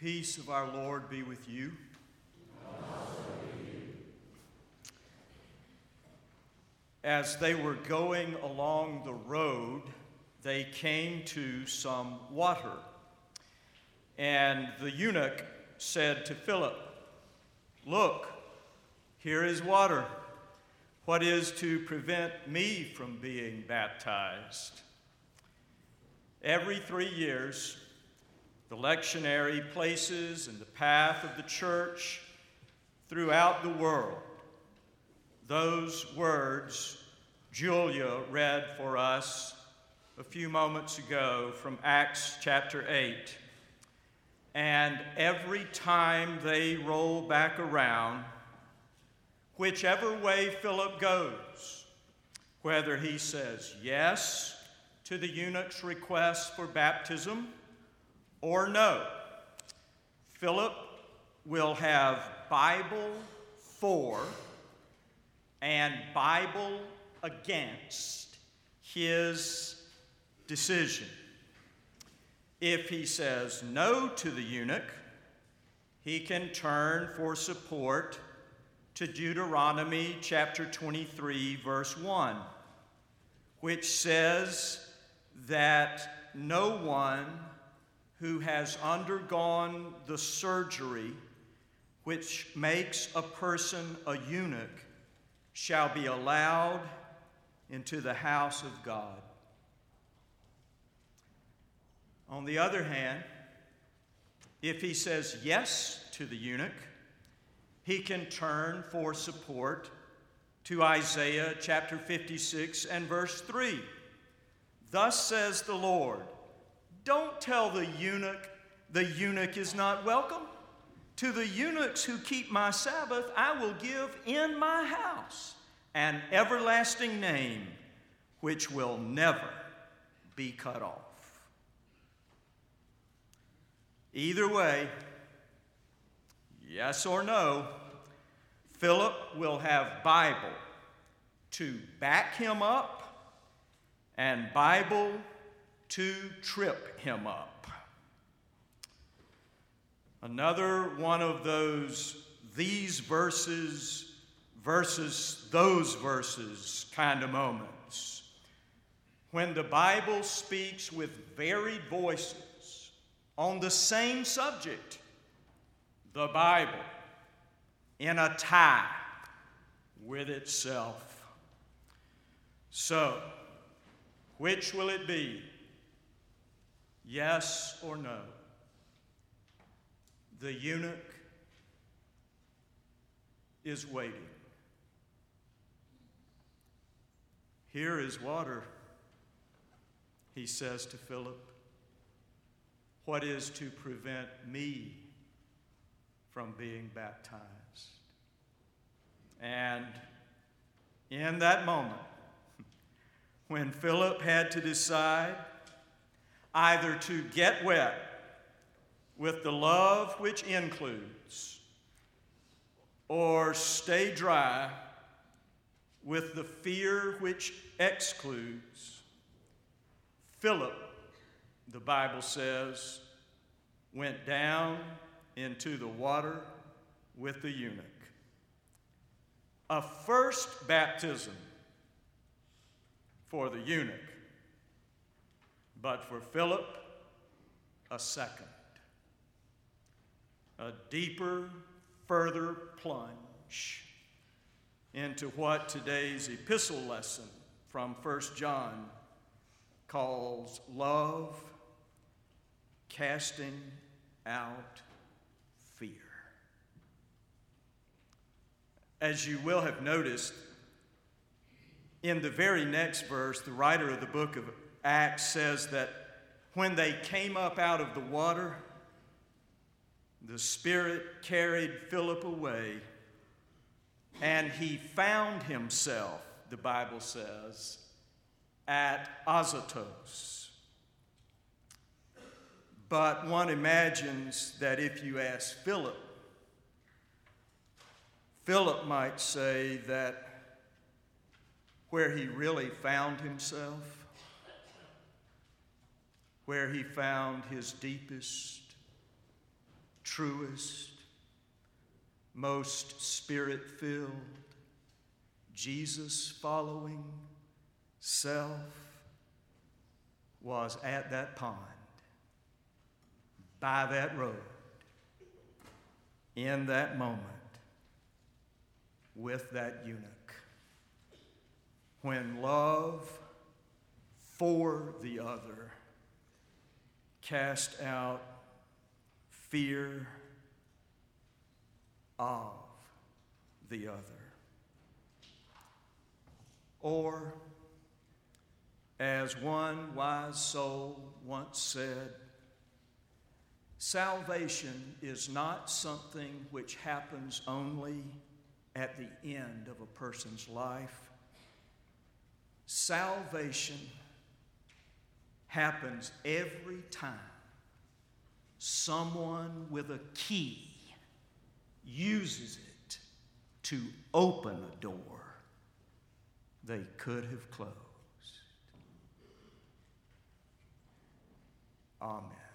peace of our Lord be with you. As they were going along the road, they came to some water. And the eunuch said to Philip, Look, here is water. What is to prevent me from being baptized? Every three years, the lectionary places in the path of the church throughout the world those words Julia read for us a few moments ago from Acts chapter 8. And every time they roll back around, whichever way Philip goes, whether he says yes to the eunuch's request for baptism or no, Philip will have Bible for and Bible against his decision. If he says no to the eunuch, he can turn for support to Deuteronomy chapter 23, verse 1, which says that no one who has undergone the surgery which makes a person a eunuch shall be allowed into the house of God. On the other hand, if he says yes to the eunuch, he can turn for support to Isaiah chapter 56 and verse 3. Thus says the Lord, don't tell the eunuch the eunuch is not welcome. To the eunuchs who keep my Sabbath, I will give in my house an everlasting name which will never be cut off. Either way, yes or no, Philip will have Bible to back him up and Bible to trip him up. Another one of those these verses versus those verses kind of moments. When the Bible speaks with varied voices on the same subject, the Bible in a tie with itself. So, which will it be? Yes or no? The eunuch is waiting. Here is water, he says to Philip. What is to prevent me from being baptized? And in that moment, when Philip had to decide either to get wet with the love which includes, or stay dry with the fear which excludes, Philip the Bible says, went down into the water with the eunuch. A first baptism for the eunuch, but for Philip, a second. A deeper, further plunge into what today's epistle lesson from 1 John calls love casting out fear. As you will have noticed, in the very next verse, the writer of the book of Acts says that when they came up out of the water, the Spirit carried Philip away, and he found himself, the Bible says, at Azotus. But one imagines that if you ask Philip, Philip might say that where he really found himself, where he found his deepest, truest, most spirit filled, Jesus following self was at that pond, by that road, in that moment, with that eunuch. When love for the other cast out fear of the other. Or, as one wise soul once said, salvation is not something which happens only at the end of a person's life. Salvation happens every time someone with a key uses it to open a door they could have closed. Amen.